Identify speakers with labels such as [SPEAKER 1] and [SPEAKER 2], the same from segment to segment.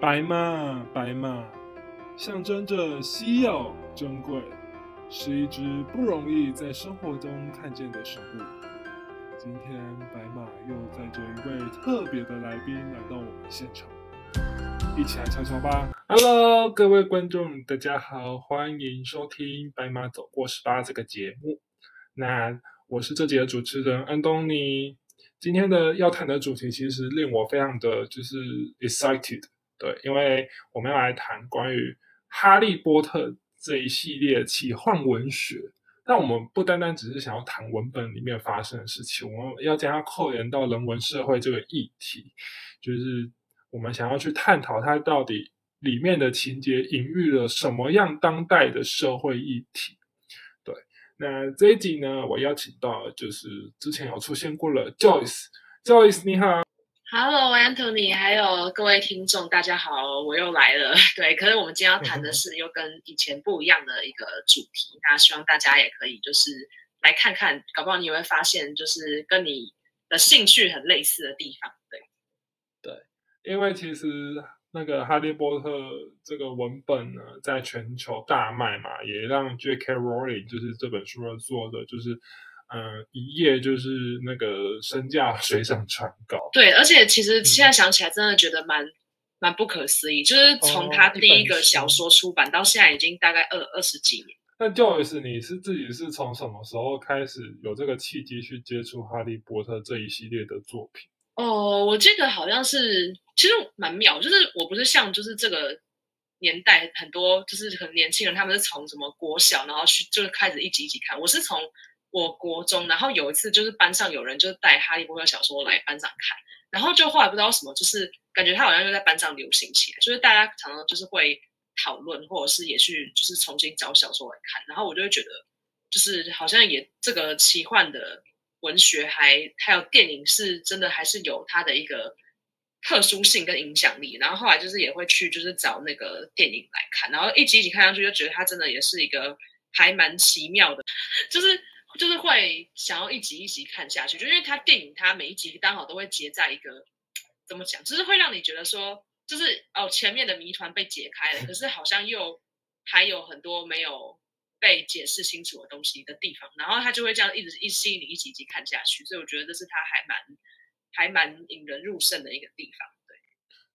[SPEAKER 1] 白马，白马，象征着稀有珍贵，是一只不容易在生活中看见的生物。今天，白马又载着一位特别的来宾来到我们现场，一起来瞧瞧吧。Hello，各位观众，大家好，欢迎收听《白马走过十八》这个节目。那我是这节的主持人安东尼。今天的要谈的主题其实令我非常的就是 excited。对，因为我们要来谈关于《哈利波特》这一系列奇幻文学，但我们不单单只是想要谈文本里面发生的事情，我们要将它扣连到人文社会这个议题，就是我们想要去探讨它到底里面的情节隐喻了什么样当代的社会议题。对，那这一集呢，我邀请到就是之前有出现过了 Joyce，Joyce 你好。
[SPEAKER 2] Hello，Anthony，还有各位听众，大家好，我又来了。对，可是我们今天要谈的是又跟以前不一样的一个主题，那希望大家也可以就是来看看，搞不好你会发现，就是跟你的兴趣很类似的地方。对，
[SPEAKER 1] 对，因为其实那个《哈利波特》这个文本呢，在全球大卖嘛，也让 J.K. Rowling 就是这本书的作者，就是。嗯，一夜就是那个身价水涨船高。
[SPEAKER 2] 对，而且其实现在想起来，真的觉得蛮蛮不可思议。就是从他第一个小说出版到现在，已经大概二二十几年。
[SPEAKER 1] 那 Joyce，你是自己是从什么时候开始有这个契机去接触《哈利波特》这一系列的作品？
[SPEAKER 2] 哦，我记得好像是，其实蛮妙，就是我不是像就是这个年代很多就是很年轻人，他们是从什么国小然后去就是开始一集一集看，我是从。我国中，然后有一次就是班上有人就是带《哈利波特》小说来班上看，然后就后来不知道什么，就是感觉他好像又在班上流行起来，就是大家常常就是会讨论，或者是也去就是重新找小说来看，然后我就会觉得，就是好像也这个奇幻的文学还还有电影是真的还是有它的一个特殊性跟影响力，然后后来就是也会去就是找那个电影来看，然后一集一集看上去就觉得它真的也是一个还蛮奇妙的，就是。就是会想要一集一集看下去，就因为它电影它每一集刚好都会结在一个怎么讲，就是会让你觉得说，就是哦前面的谜团被解开了，可是好像又还有很多没有被解释清楚的东西的地方，然后他就会这样一直一吸引你一集一集看下去，所以我觉得这是他还蛮还蛮引人入胜的一个地方。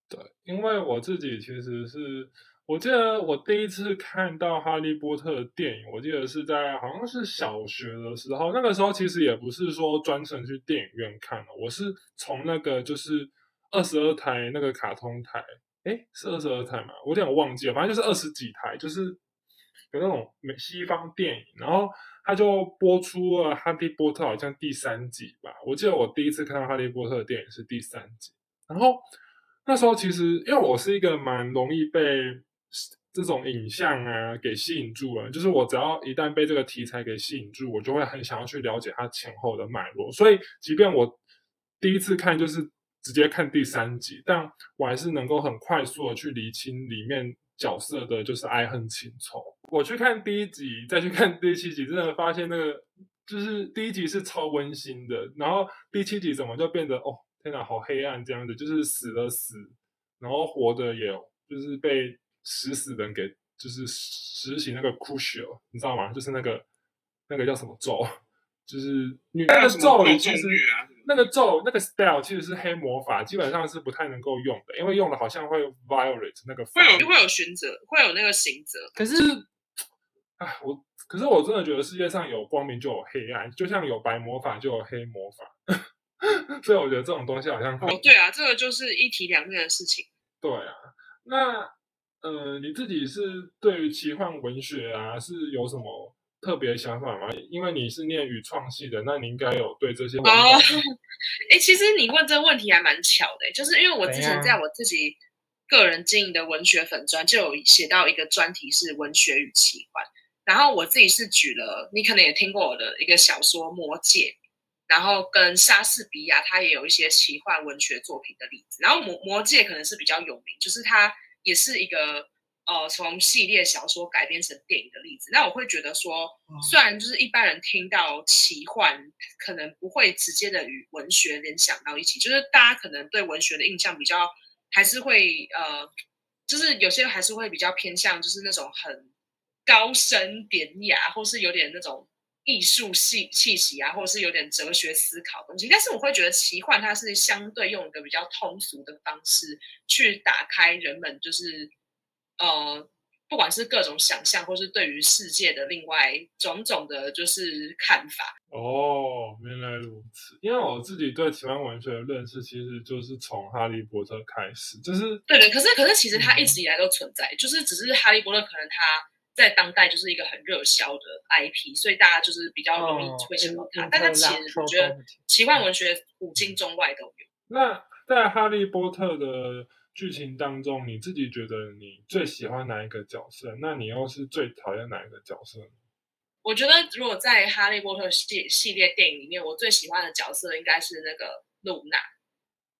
[SPEAKER 1] 对，对，因为我自己其实是。我记得我第一次看到《哈利波特》的电影，我记得是在好像是小学的时候。那个时候其实也不是说专程去电影院看的，我是从那个就是二十二台那个卡通台，哎，是二十二台嘛？我有点忘记了，反正就是二十几台，就是有那种美西方电影，然后他就播出了《哈利波特》好像第三集吧。我记得我第一次看到《哈利波特》的电影是第三集，然后那时候其实因为我是一个蛮容易被这种影像啊，给吸引住了。就是我只要一旦被这个题材给吸引住，我就会很想要去了解它前后的脉络。所以，即便我第一次看就是直接看第三集，但我还是能够很快速的去理清里面角色的就是爱恨情仇。我去看第一集，再去看第七集，真的发现那个就是第一集是超温馨的，然后第七集怎么就变得哦天哪，好黑暗这样子，就是死了死，然后活的也就是被。死死人给就是实行那个 crucial，你知道吗？就是那个那个叫什么咒，就是那个咒其实那个咒那个 style 其实是黑魔法，基本上是不太能够用的，因为用了好像会 violate 那个
[SPEAKER 2] 会有会有刑责，会有那个行者。
[SPEAKER 1] 可是，哎，我可是我真的觉得世界上有光明就有黑暗，就像有白魔法就有黑魔法，所以我觉得这种东西好像
[SPEAKER 2] 哦，对啊，这个就是一体两面的事情。
[SPEAKER 1] 对啊，那。呃，你自己是对于奇幻文学啊是有什么特别想法吗？因为你是念语创系的，那你应该有对这些哦。
[SPEAKER 2] 哎，其实你问这个问题还蛮巧的，就是因为我之前在我自己个人经营的文学粉专就有写到一个专题是文学与奇幻，然后我自己是举了，你可能也听过我的一个小说《魔戒》，然后跟莎士比亚他也有一些奇幻文学作品的例子，然后《魔魔戒》可能是比较有名，就是他。也是一个呃，从系列小说改编成电影的例子。那我会觉得说，虽然就是一般人听到奇幻，可能不会直接的与文学联想到一起，就是大家可能对文学的印象比较还是会呃就是有些还是会比较偏向，就是那种很高深典雅，或是有点那种艺术气气息啊，或者是有点哲学思考的东西。但是我会觉得奇幻它是相对用一个比较通俗的方式去打开人们，就是呃。不管是各种想象，或是对于世界的另外种种的，就是看法。
[SPEAKER 1] 哦，原来如此。因为我自己对奇幻文学的认识，其实就是从《哈利波特》开始，就是
[SPEAKER 2] 对对。可是，可是其实它一直以来都存在，就是只是《哈利波特》可能它在当代就是一个很热销的 IP，所以大家就是比较容易会想到它。但它其实我觉得奇幻文学古今中外都有。
[SPEAKER 1] 那在《哈利波特》的。剧情当中，你自己觉得你最喜欢哪一个角色？那你又是最讨厌哪一个角色呢？
[SPEAKER 2] 我觉得，如果在《哈利波特》系系列电影里面，我最喜欢的角色应该是那个露娜。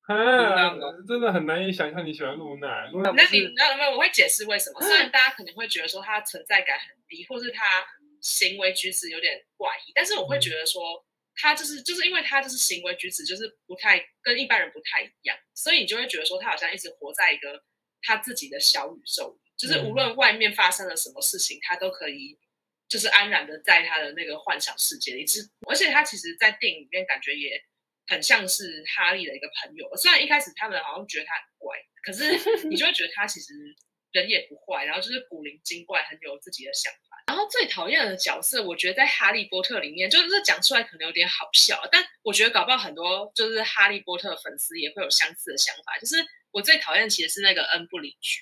[SPEAKER 1] 啊，真的很难以想象你喜欢露娜。
[SPEAKER 2] 那你那那我会解释为什么。虽然大家可能会觉得说她存在感很低，或是她行为举止有点怪异，但是我会觉得说。她就是就是因为她就是行为举止就是不太跟一般人不太一样，所以你就会觉得说她好像一直活在一个她自己的小宇宙里，就是无论外面发生了什么事情，她都可以就是安然的在他的那个幻想世界里。是而且他其实，在电影里面感觉也很像是哈利的一个朋友。虽然一开始他们好像觉得他很乖，可是 你就会觉得他其实人也不坏，然后就是古灵精怪，很有自己的想法。然后最讨厌的角色，我觉得在《哈利波特》里面，就是讲出来可能有点好笑，但我觉得搞不好很多就是《哈利波特》粉丝也会有相似的想法。就是我最讨厌其实是那个恩布里居，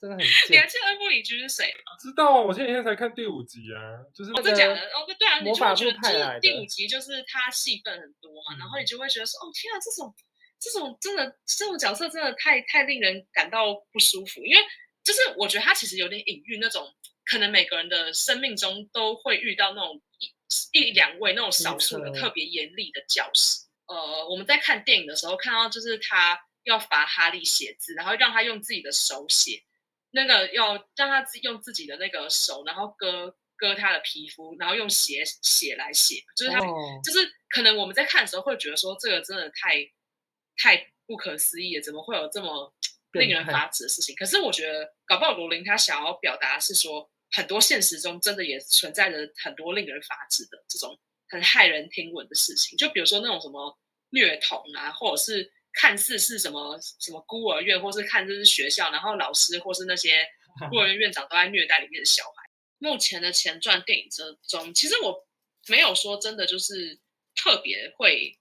[SPEAKER 3] 真的很。
[SPEAKER 2] 你还记得恩布里居是谁吗？
[SPEAKER 1] 知道啊，我前几天才看第五集啊，就是
[SPEAKER 2] 我在讲的哦，对啊，你就会觉得
[SPEAKER 3] 就是
[SPEAKER 2] 第五集就是他戏份很多嘛，然后你就会觉得说，哦天啊，这种这种真的这种角色真的太太令人感到不舒服，因为就是我觉得他其实有点隐喻那种。可能每个人的生命中都会遇到那种一一两位那种少数的特别严厉的教师。呃，我们在看电影的时候看到，就是他要罚哈利写字，然后让他用自己的手写，那个要让他自用自己的那个手，然后割割他的皮肤，然后用血血来写，就是他就是可能我们在看的时候会觉得说这个真的太太不可思议了，怎么会有这么令人发指的事情？可是我觉得搞不好罗琳他想要表达是说。很多现实中真的也存在着很多令人发指的这种很骇人听闻的事情，就比如说那种什么虐童啊，或者是看似是什么什么孤儿院，或是看这是学校，然后老师或是那些 孤儿院院长都在虐待里面的小孩。目前的前传电影之中，其实我没有说真的就是特别会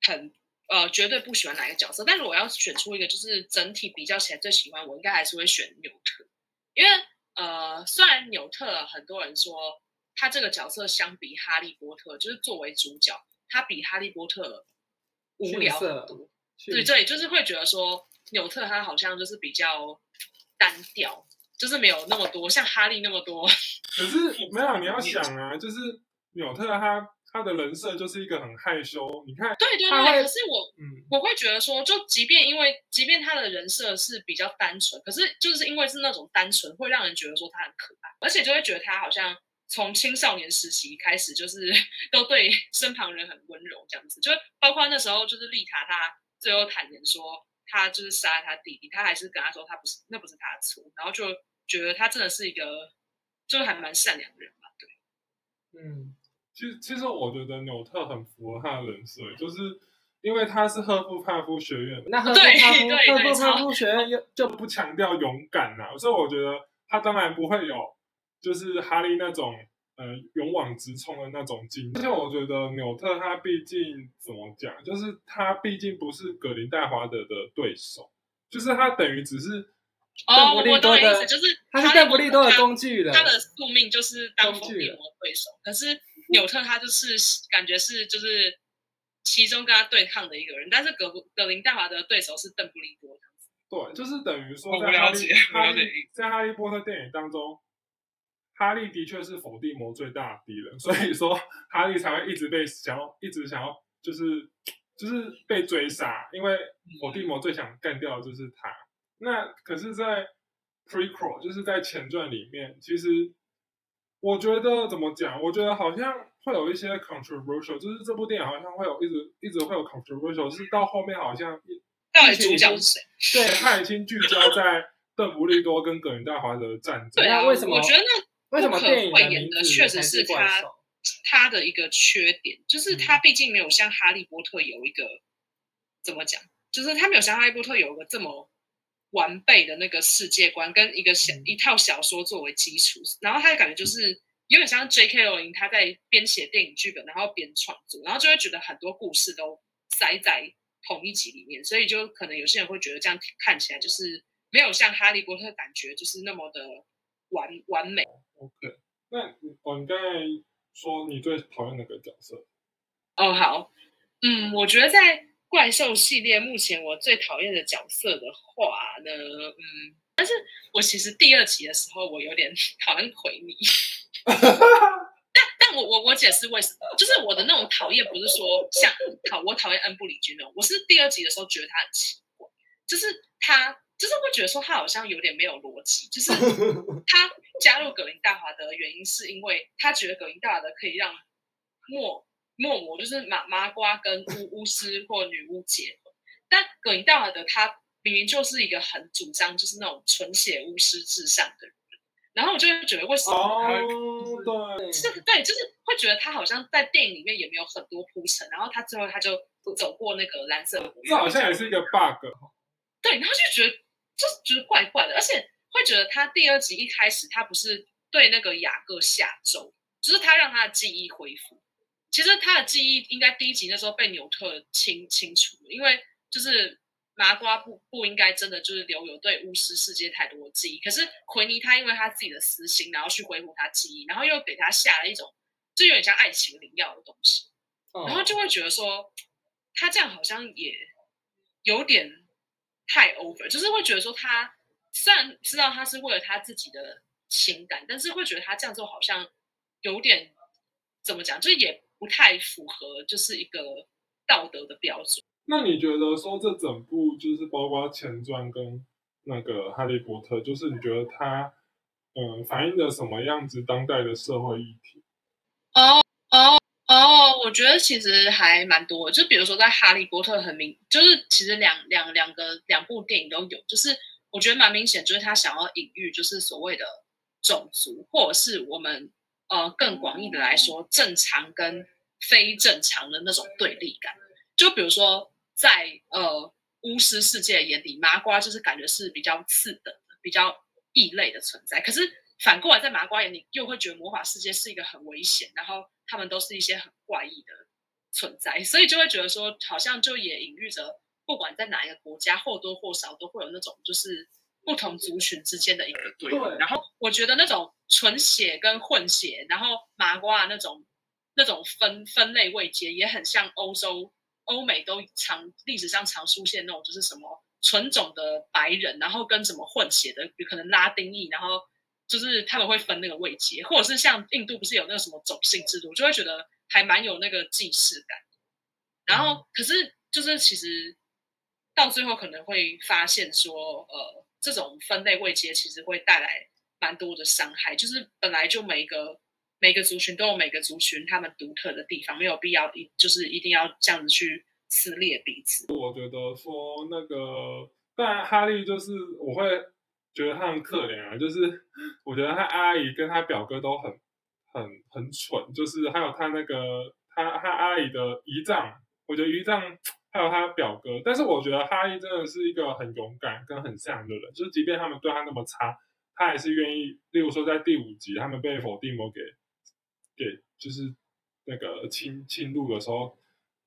[SPEAKER 2] 很呃绝对不喜欢哪一个角色，但是我要选出一个就是整体比较起来最喜欢，我应该还是会选纽特，因为。呃，虽然纽特很多人说他这个角色相比哈利波特，就是作为主角，他比哈利波特无聊很多。对对，就是会觉得说纽特他好像就是比较单调，就是没有那么多像哈利那么多。
[SPEAKER 1] 可是没有，你要想啊，就是纽特他。他的人设就是一个很害羞，你看，
[SPEAKER 2] 对对对。可是我，嗯，我会觉得说，就即便因为，即便他的人设是比较单纯，可是就是因为是那种单纯，会让人觉得说他很可爱，而且就会觉得他好像从青少年时期开始，就是 都对身旁人很温柔这样子。就包括那时候，就是丽塔，他最后坦言说，他就是杀了他弟弟，他还是跟他说他不是，那不是他的错，然后就觉得他真的是一个，就还蛮善良的人吧？对，
[SPEAKER 1] 嗯。其实，其实我觉得纽特很符合他的人设，就是因为他是赫夫帕夫学院，
[SPEAKER 3] 那赫夫帕夫赫夫帕夫学院又
[SPEAKER 1] 就不强调勇敢呐，所以我觉得他当然不会有就是哈利那种呃勇往直冲的那种劲。而且我觉得纽特他毕竟怎么讲，就是他毕竟不是格林戴华德的对手，就是他等于只是。
[SPEAKER 2] 哦，我懂的意思，就是
[SPEAKER 3] 他是邓布利多的工具
[SPEAKER 2] 人，他的宿命就是当伏地魔对手。可是纽特他就是感觉是就是其中跟他对抗的一个人，但是格格林戴华德的对手是邓布利多
[SPEAKER 1] 对，就是等于说在哈利在哈利波特电影当中，哈利的确是否地魔最大的敌人，所以说哈利才会一直被想要一直想要就是就是被追杀，因为伏地魔最想干掉的就是他。那可是，在 prequel 就是在前传里面，其实我觉得怎么讲？我觉得好像会有一些 controversial，就是这部电影好像会有一直一直会有 controversial，就是到后面好像
[SPEAKER 2] 到底主角是谁？
[SPEAKER 1] 对，他已经聚焦在邓布利多跟葛林戴华的战争。
[SPEAKER 2] 对啊，
[SPEAKER 3] 为什么
[SPEAKER 2] 我觉得那
[SPEAKER 3] 为什么
[SPEAKER 2] 不可
[SPEAKER 3] 电影
[SPEAKER 2] 讳言的确实
[SPEAKER 3] 是
[SPEAKER 2] 他？他的一个缺点，就是
[SPEAKER 3] 嗯
[SPEAKER 2] 他毕竟没有像哈利波特有一个怎么讲，就是他没有像哈利波特有一个这么完备的那个世界观跟一个小、
[SPEAKER 3] 嗯
[SPEAKER 2] 一套小说作为基础，然后他的感觉就是有点像 J.K. 罗琳他在编写电影剧本，然后边创作，然后就会觉得很多故事都塞在同一集里面，所以就可能有些人会觉得这样看起来就是没有像哈利波特感觉就是那么的完完美。
[SPEAKER 1] OK，那你哦，你刚才说你最讨厌哪个角色？
[SPEAKER 2] 哦，好，嗯，我觉得在怪兽系列目前我最讨厌的角色的话呢，嗯，但是我其实第二集的时候我有点 讨厌奎尼，但但我我我解释为什么，就是我的那种讨厌不是说像讨我讨厌恩布里君哦，我是第二集的时候觉得他很奇怪，就是他就是会觉得说他好像有点没有逻辑，就是 他加入葛林大华德的原因是因为他觉得葛林大华德可以让莫莫魔就是麻麻瓜跟巫 巫师或女巫结合，但葛林大华德他明明就是一个很主张就是那种纯血巫师至上的人，然后我就会觉得为什么他会
[SPEAKER 1] 哦，对，
[SPEAKER 2] 就是对，就是会觉得他好像在电影里面也没有很多铺陈，然后他最后他就走过那个蓝色火
[SPEAKER 1] 这好像也是一个 bug。
[SPEAKER 2] 对，然后就觉得就是觉得怪怪的，而且会觉得他第二集一开始他不是对那个雅各下咒，就是他让他的记忆恢复。其实他的记忆应该第一集那时候被纽特清清除了，因为就是麻瓜不不应该真的就是留有对巫师世界太多的记忆。可是奎尼他因为他自己的私心，然后去恢复他记忆，然后又给他下了一种就有点像爱情灵药的东西。然后就会觉得说，他这样好像也有点太 over，就是会觉得说他虽然知道他是为了他自己的情感，但是会觉得他这样做好像有点怎么讲，就是也不太符合就是一个道德的标准。
[SPEAKER 1] 那你觉得说这整部就是包括前传跟那个哈利波特，就是你觉得它嗯反映了什么样子当代的社会议题？
[SPEAKER 2] 哦哦，我觉得其实还蛮多，就比如说在《哈利波特》很明，就是其实两两两个两部电影都有，就是我觉得蛮明显，就是他想要隐喻就是所谓的种族，或者是我们呃更广义的来说，正常跟非正常的那种对立感。就比如说在呃巫师世界眼里，麻瓜就是感觉是比较次等的、比较异类的存在，可是反过来在麻瓜眼里又会觉得魔法世界是一个很危险，然后他们都是一些很怪异的存在，所以就会觉得说，好像就也隐喻着，不管在哪一个国家，或多或少都会有那种就是不同族群之间的一个对然后我觉得那种纯血跟混血，然后麻瓜的那种那种分分类位阶，也很像欧洲、欧美都常历史上常出现那种，就是什么纯种的白人，然后跟什么混血的，有可能拉丁裔，然后就是他们会分那个位阶，或者是像印度不是有那个什么种姓制度，就会觉得还蛮有那个既视感。然后可是就是其实到最后可能会发现说，呃，这种分类位阶其实会带来蛮多的伤害，就是本来就每个每个族群都有每个族群他们独特的地方，没有必要一就是一定要这样子去撕裂彼此。
[SPEAKER 1] 我觉得说那个，当然哈利就是我会觉得他很可怜啊，就是我觉得他阿姨跟他表哥都很很很蠢，就是还有他那个他他阿姨的姨丈，我觉得姨丈 还有他表哥，但是我觉得哈利真的是一个很勇敢跟很善良的人，就是即便他们对他那么差，他还是愿意，例如说在第五集他们被否定魔给给就是那个侵侵入的时候，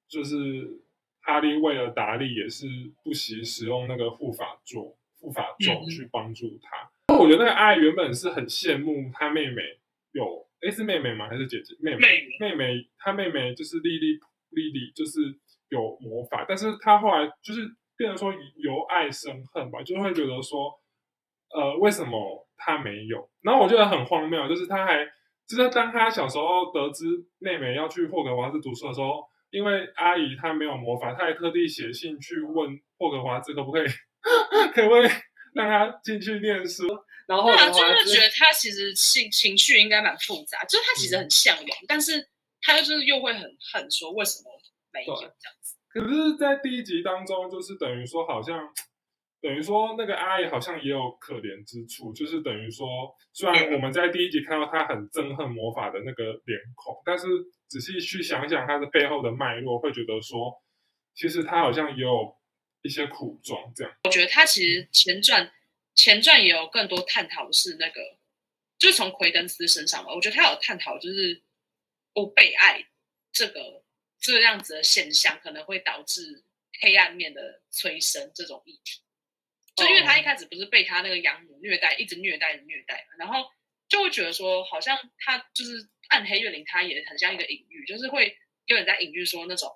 [SPEAKER 1] 就是哈利为了达利也是不惜使用那个护法咒护法咒
[SPEAKER 2] 嗯嗯
[SPEAKER 1] 去帮助他。我觉得那个阿姨原本是很羡慕她妹妹有，诶是妹妹吗？还是姐姐？妹妹
[SPEAKER 2] 妹
[SPEAKER 1] 妹妹，她妹妹就是莉莉莉莉，就是有魔法，但是她后来就是变成说由爱生恨吧，就会觉得说，呃，为什么她没有？然后我觉得很荒谬，就是她还就是当他小时候得知妹妹要去霍格华兹读书的时候，因为阿姨她没有魔法，她还特地写信去问霍格华兹可不可以，可不可以让他进去念书。
[SPEAKER 3] 然后
[SPEAKER 2] 就是觉得他其实情情绪应该蛮复杂，就是他其实很向往，但是他就是又会很恨，说为什么没有这样子。
[SPEAKER 1] 可是，在第一集当中，就是等于说好像 等于说那个阿姨好像也有可怜之处，就是等于说，虽然我们在第一集看到她很憎恨魔法的那个脸孔，但是仔细去想想她的背后的脉络，会觉得说，其实她好像也有一些苦衷。这样，
[SPEAKER 2] 我觉得他其实前传前传也有更多探讨是那个，就是从奎登斯身上吧，我觉得他有探讨就是不被爱这个这样子的现象，可能会导致黑暗面的催生这种议题。就因为他一开始不是被他那个养母虐待，一直虐待虐待，然后就会觉得说，好像他就是暗黑月灵，他也很像一个隐喻，就是会有人在隐喻说，那种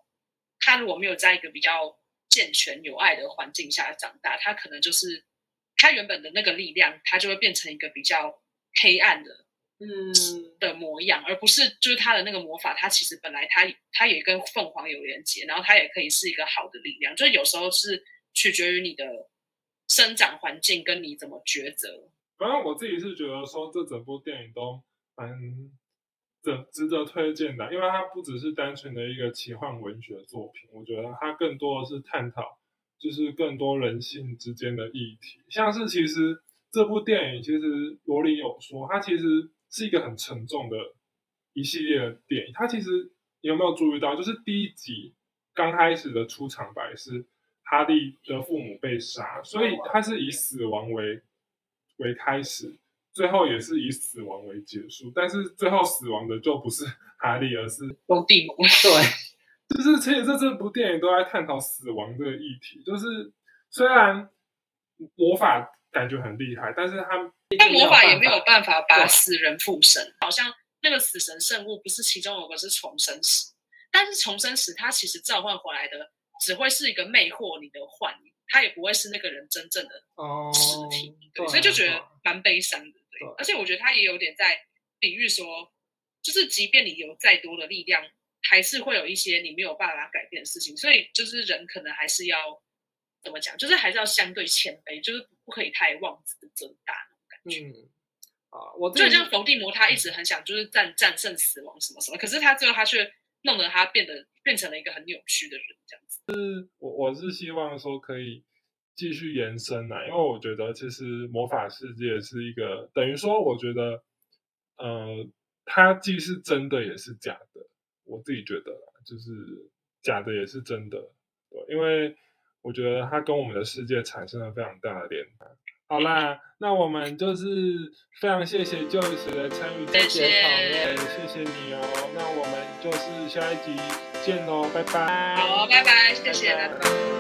[SPEAKER 2] 他如果没有在一个比较健全有爱的环境下长大，他可能就是他原本的那个力量，他就会变成一个比较黑暗的，嗯的模样，而不是就是他的那个魔法，他其实本来他他也跟凤凰有连接，然后他也可以是一个好的力量，就是有时候是取决于你的。生长环境跟你怎么抉择？
[SPEAKER 1] 反正我自己是觉得说，这整部电影都蛮值值得推荐的，因为它不只是单纯的一个奇幻文学作品，我觉得它更多的是探讨，就是更多人性之间的议题。像是其实这部电影，其实罗琳有说，它其实是一个很沉重的一系列的电影。它其实你有没有注意到，就是第一集刚开始的出场白是。哈利的父母被杀，所以他是以死亡为为开始，最后也是以死亡为结束。但是最后死亡的就不是哈利，而是
[SPEAKER 2] 伏地魔。
[SPEAKER 3] 对，
[SPEAKER 1] 就是其实这这部电影都在探讨死亡这个议题。就是虽然魔法感觉很厉害，但是他
[SPEAKER 2] 但魔法也没有办法把死人复生。好像那个死神圣物不是其中有个是重生石，但是重生石它其实召唤回来的。只会是一个魅惑你的幻影，他也不会是那个人真正的实体，对，所以就觉得蛮悲伤的，对。而且我觉得他也有点在比喻说，就是即便你有再多的力量，还是会有一些你没有办法改变的事情，所以就是人可能还是要怎么讲，就是还是要相对谦卑，就是不可以太妄自尊大那种感觉。
[SPEAKER 3] 嗯，啊，我
[SPEAKER 2] 就像伏地魔，他一直很想就是战战胜死亡什么什么，可是他最后他却弄得他变得变成了一个很扭曲的人，这样子。
[SPEAKER 1] 是我我是希望说可以继续延伸啊，因为我觉得其实魔法世界是一个等于说，我觉得呃，它既是真的也是假的。我自己觉得就是假的也是真的，对，因为我觉得它跟我们的世界产生了非常大的连接。好啦，那我们就是非常谢谢 Joyce 的参与这节讨论，谢谢你哦。那我们就是下一集见喽，拜拜。
[SPEAKER 2] 好，拜拜，谢谢，拜拜。